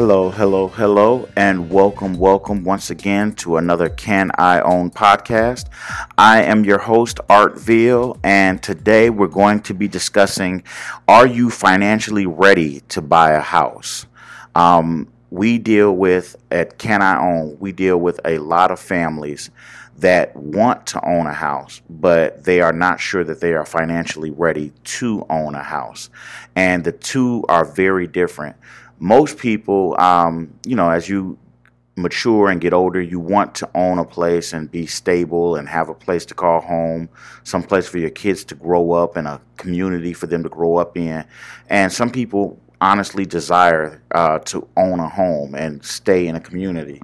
Hello, hello, hello, and welcome, welcome once again to another Can I Own podcast. I am your host, Art Veal, and today we're going to be discussing Are you financially ready to buy a house? Um, we deal with, at Can I Own, we deal with a lot of families that want to own a house, but they are not sure that they are financially ready to own a house. And the two are very different most people, um, you know, as you mature and get older, you want to own a place and be stable and have a place to call home, some place for your kids to grow up and a community for them to grow up in. And some people honestly desire uh, to own a home and stay in a community.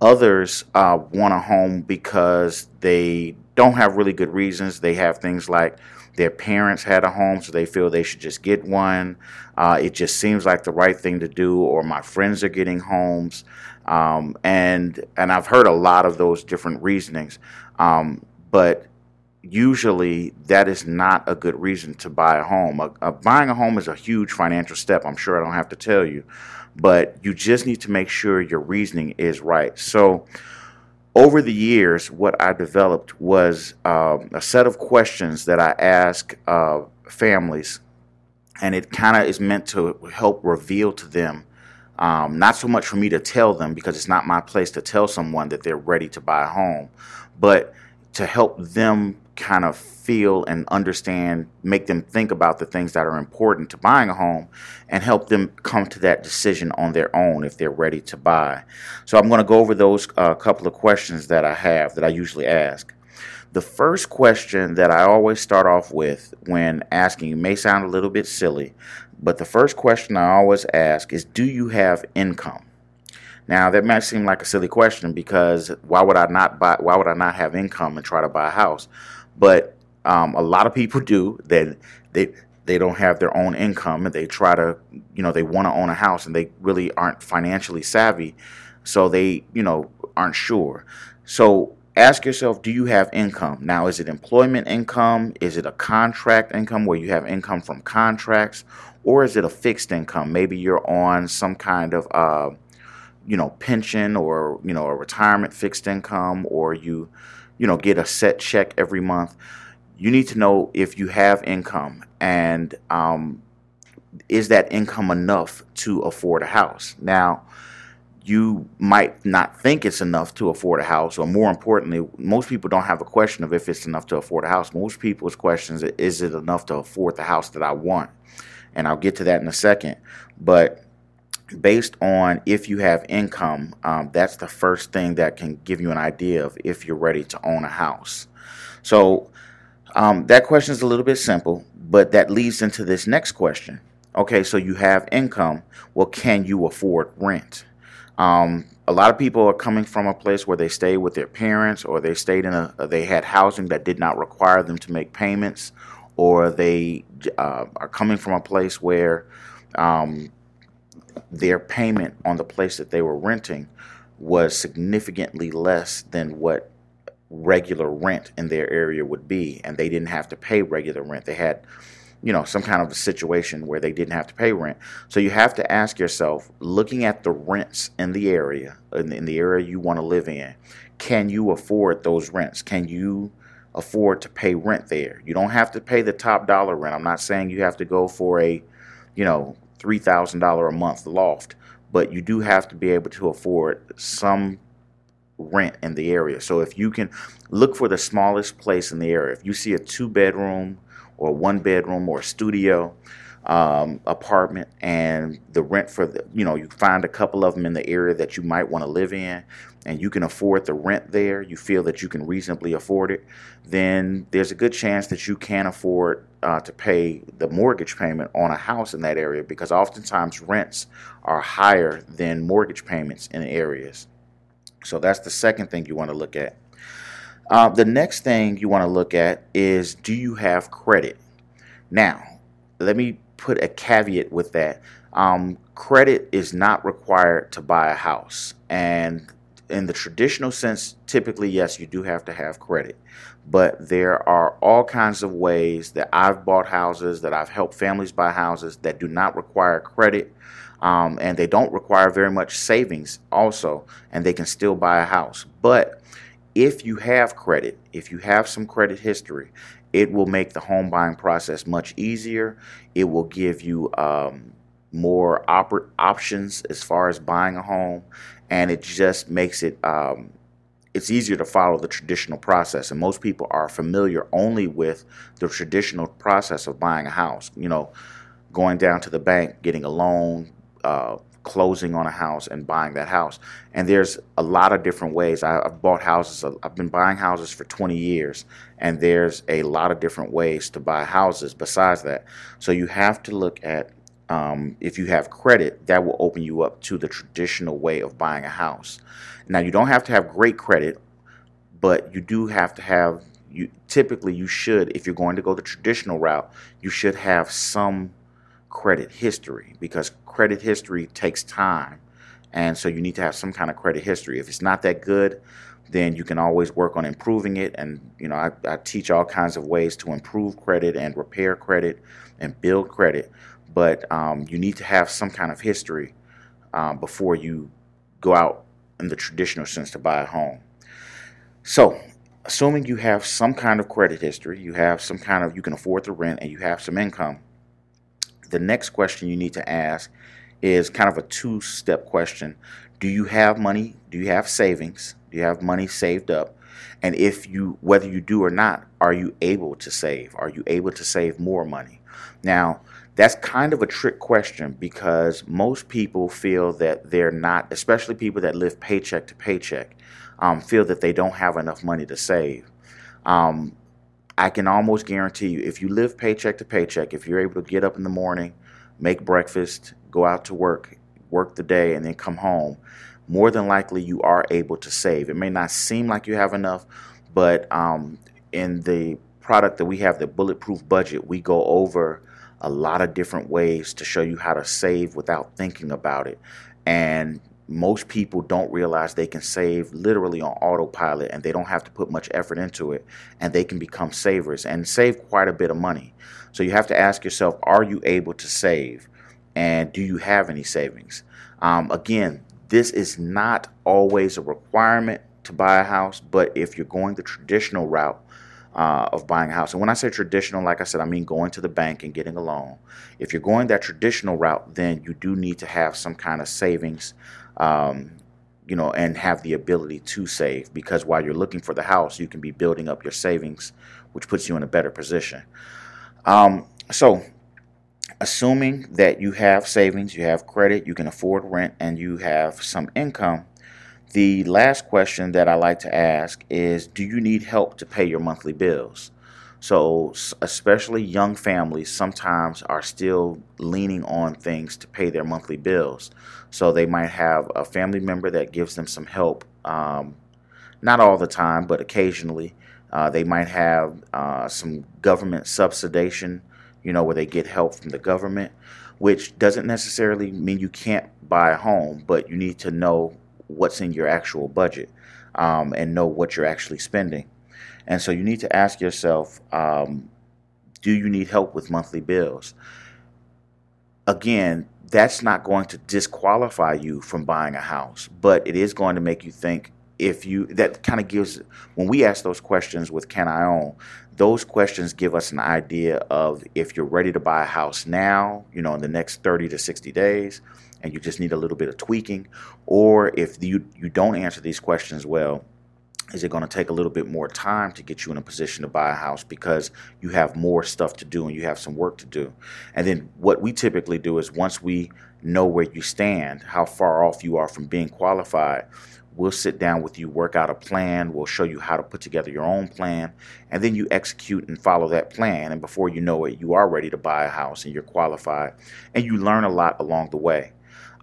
Others uh, want a home because they don't have really good reasons. They have things like their parents had a home, so they feel they should just get one. Uh, it just seems like the right thing to do, or my friends are getting homes. Um, and and I've heard a lot of those different reasonings, um, but usually that is not a good reason to buy a home. A, a buying a home is a huge financial step. I'm sure I don't have to tell you, but you just need to make sure your reasoning is right. So over the years, what I developed was um, a set of questions that I ask uh, families, and it kind of is meant to help reveal to them. Um, not so much for me to tell them because it's not my place to tell someone that they're ready to buy a home, but to help them kind of feel and understand, make them think about the things that are important to buying a home and help them come to that decision on their own if they're ready to buy. So I'm going to go over those uh, couple of questions that I have that I usually ask. The first question that I always start off with when asking may sound a little bit silly, but the first question I always ask is Do you have income? Now that might seem like a silly question because why would I not buy why would I not have income and try to buy a house? But um, a lot of people do that. They they don't have their own income and they try to you know they want to own a house and they really aren't financially savvy, so they you know aren't sure. So ask yourself, do you have income? Now, is it employment income? Is it a contract income where you have income from contracts? Or is it a fixed income? Maybe you're on some kind of, uh, you know, pension or, you know, a retirement fixed income or you, you know, get a set check every month. You need to know if you have income and um, is that income enough to afford a house. Now, you might not think it's enough to afford a house, or more importantly, most people don't have a question of if it's enough to afford a house. Most people's questions is, is it enough to afford the house that I want? And I'll get to that in a second. But based on if you have income, um, that's the first thing that can give you an idea of if you're ready to own a house. So um, that question is a little bit simple, but that leads into this next question. Okay, so you have income. Well, can you afford rent? Um, a lot of people are coming from a place where they stay with their parents, or they stayed in a they had housing that did not require them to make payments, or they uh, are coming from a place where um, their payment on the place that they were renting was significantly less than what regular rent in their area would be, and they didn't have to pay regular rent. They had, you know, some kind of a situation where they didn't have to pay rent. So you have to ask yourself, looking at the rents in the area, in the, in the area you want to live in, can you afford those rents? Can you afford to pay rent there? You don't have to pay the top dollar rent. I'm not saying you have to go for a, you know, $3,000 a month loft, but you do have to be able to afford some rent in the area. So if you can look for the smallest place in the area, if you see a two bedroom or one bedroom or studio um, apartment and the rent for the, you know, you find a couple of them in the area that you might want to live in and you can afford the rent there, you feel that you can reasonably afford it, then there's a good chance that you can afford uh, to pay the mortgage payment on a house in that area because oftentimes rents are higher than mortgage payments in areas. So that's the second thing you want to look at. Uh, the next thing you want to look at is do you have credit? Now, let me put a caveat with that. Um, credit is not required to buy a house. And in the traditional sense, typically, yes, you do have to have credit. But there are all kinds of ways that I've bought houses, that I've helped families buy houses that do not require credit. um, and they don't require very much savings also, and they can still buy a house. But if you have credit, if you have some credit history, it will make the home buying process much easier. It will give you um, more op- options as far as buying a home, and it just makes it um, it's easier to follow the traditional process. And most people are familiar only with the traditional process of buying a house. You know, going down to the bank, getting a loan, uh, closing on a house, and buying that house. And there's a lot of different ways. I, have bought houses. I've been buying houses for 20 years, and there's a lot of different ways to buy houses. Besides that, so you have to look at um, if you have credit, that will open you up to the traditional way of buying a house. Now, you don't have to have great credit, but you do have to have. You typically you should, if you're going to go the traditional route, you should have some credit history because credit history takes time, and so you need to have some kind of credit history. If it's not that good, then you can always work on improving it. And you know, I, I teach all kinds of ways to improve credit and repair credit and build credit but um, you need to have some kind of history um, before you go out in the traditional sense to buy a home. So, assuming you have some kind of credit history, you have some kind of, you can afford to rent, and you have some income, the next question you need to ask is kind of a two step question. Do you have money? Do you have savings? Do you have money saved up? And if you, whether you do or not, are you able to save? Are you able to save more money? Now, that's kind of a trick question because most people feel that they're not, especially people that live paycheck to paycheck, um, feel that they don't have enough money to save. Um, I can almost guarantee you, if you live paycheck to paycheck, if you're able to get up in the morning, make breakfast, go out to work, work the day, and then come home, more than likely you are able to save. It may not seem like you have enough, but um, in the product that we have, the Bulletproof Budget, we go over a lot of different ways to show you how to save without thinking about it. And most people don't realize they can save literally on autopilot and they don't have to put much effort into it and they can become savers and save quite a bit of money. So you have to ask yourself are you able to save and do you have any savings? Um, again, this is not always a requirement to buy a house, but if you're going the traditional route, uh, of buying a house. And when I say traditional, like I said, I mean going to the bank and getting a loan. If you're going that traditional route, then you do need to have some kind of savings, um, you know, and have the ability to save because while you're looking for the house, you can be building up your savings, which puts you in a better position. Um, so, assuming that you have savings, you have credit, you can afford rent, and you have some income the last question that I like to ask is Do you need help to pay your monthly bills? So, especially young families sometimes are still leaning on things to pay their monthly bills. So, they might have a family member that gives them some help, um, not all the time, but occasionally. Uh, they might have uh, some government subsidization, you know, where they get help from the government, which doesn't necessarily mean you can't buy a home, but you need to know what's in your actual budget um, and know what you're actually spending. And so you need to ask yourself um, do you need help with monthly bills? Again, that's not going to disqualify you from buying a house, but it is going to make you think if you that kind of gives when we ask those questions with can I own, those questions give us an idea of if you're ready to buy a house now, you know, in the next 30 to 60 days, and you just need a little bit of tweaking, or if you, you don't answer these questions well, is it going to take a little bit more time to get you in a position to buy a house because you have more stuff to do and you have some work to do? And then what we typically do is once we know where you stand, how far off you are from being qualified, we'll sit down with you, work out a plan, we'll show you how to put together your own plan, and then you execute and follow that plan. And before you know it, you are ready to buy a house and you're qualified, and you learn a lot along the way.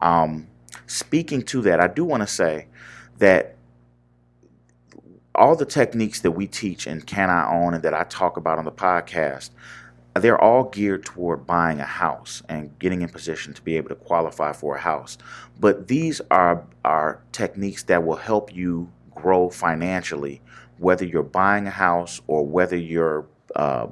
Um, speaking to that, I do want to say that all the techniques that we teach in Can I Own and that I talk about on the podcast, they're all geared toward buying a house and getting in position to be able to qualify for a house. But these are, are techniques that will help you grow financially, whether you're buying a house or whether you're uh,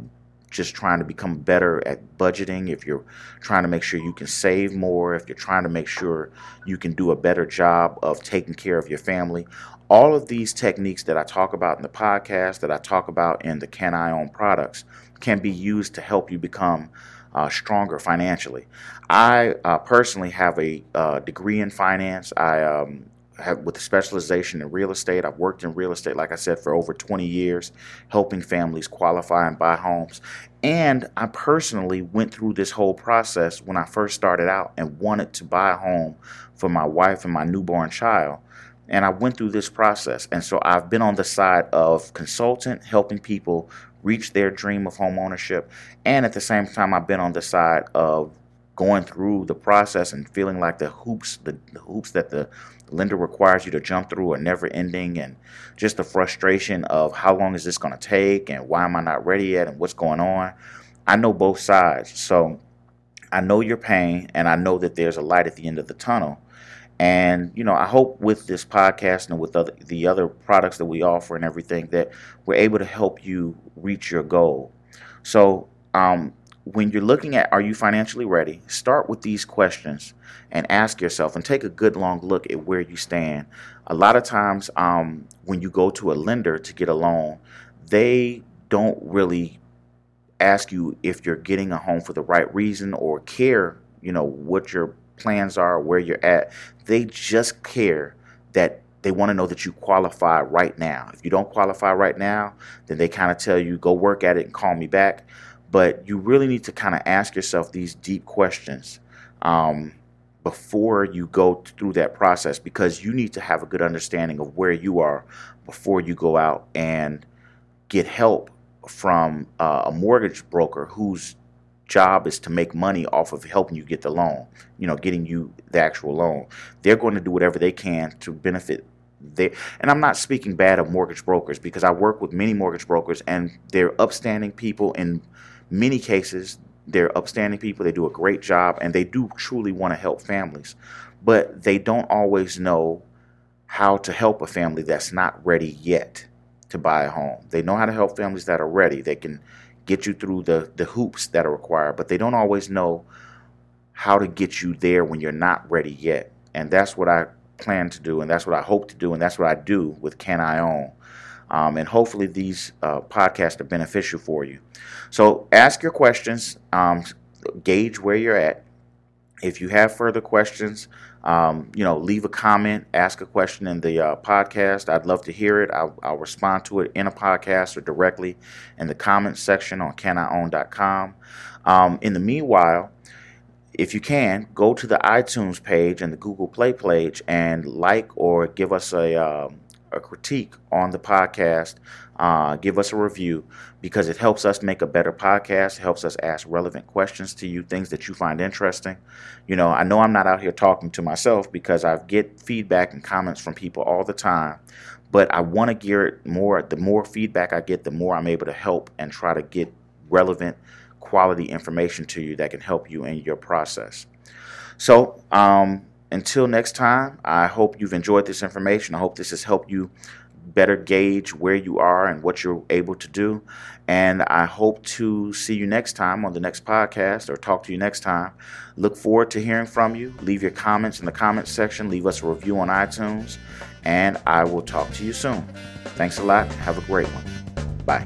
just trying to become better at budgeting, if you're trying to make sure you can save more, if you're trying to make sure you can do a better job of taking care of your family, all of these techniques that I talk about in the podcast, that I talk about in the Can I Own products, can be used to help you become uh, stronger financially. I uh, personally have a uh, degree in finance. I um, have with a specialization in real estate. I've worked in real estate, like I said, for over 20 years, helping families qualify and buy homes. And I personally went through this whole process when I first started out and wanted to buy a home for my wife and my newborn child. And I went through this process. And so I've been on the side of consultant, helping people reach their dream of home ownership. And at the same time, I've been on the side of going through the process and feeling like the hoops, the, the hoops that the lender requires you to jump through are never ending and just the frustration of how long is this going to take and why am I not ready yet and what's going on. I know both sides. So I know your pain and I know that there's a light at the end of the tunnel. And you know, I hope with this podcast and with other, the other products that we offer and everything that we're able to help you reach your goal. So, um, when you're looking at are you financially ready, start with these questions and ask yourself and take a good long look at where you stand. A lot of times, um, when you go to a lender to get a loan, they don't really ask you if you're getting a home for the right reason or care, you know, what your plans are, where you're at. They just care that they want to know that you qualify right now. If you don't qualify right now, then they kind of tell you, go work at it and call me back. But you really need to kind of ask yourself these deep questions um, before you go through that process because you need to have a good understanding of where you are before you go out and get help from uh, a mortgage broker whose job is to make money off of helping you get the loan, you know, getting you the actual loan. They're going to do whatever they can to benefit they and I'm not speaking bad of mortgage brokers because I work with many mortgage brokers and they're upstanding people in many cases. They're upstanding people they do a great job and they do truly want to help families. But they don't always know how to help a family that's not ready yet to buy a home. They know how to help families that are ready they can get you through the, the hoops that are required, but they don't always know how to get you there when you're not ready yet. And that's what I plan to do, and that's what I hope to do, and that's what I do with Can I Own. Um, and hopefully, these uh, podcasts are beneficial for you. So, ask your questions, um, gauge where you're at. If you have further questions, um, you know, leave a comment, ask a question in the uh, podcast. I'd love to hear it. I'll, I'll, respond to it in a podcast or directly in the comments section on caniown.com. Um, in the meanwhile, if you can, go to the iTunes page and the Google Play page and like or give us a, uh, a critique on the podcast uh, give us a review because it helps us make a better podcast. Helps us ask relevant questions to you, things that you find interesting. You know, I know I'm not out here talking to myself because I get feedback and comments from people all the time, but I want to gear it more. The more feedback I get, the more I'm able to help and try to get relevant, quality information to you that can help you in your process. So, um, until next time, I hope you've enjoyed this information. I hope this has helped you better gauge where you are and what you're able to do. And I hope to see you next time on the next podcast or talk to you next time. Look forward to hearing from you. Leave your comments in the comments section. Leave us a review on iTunes. And I will talk to you soon. Thanks a lot. Have a great one. Bye.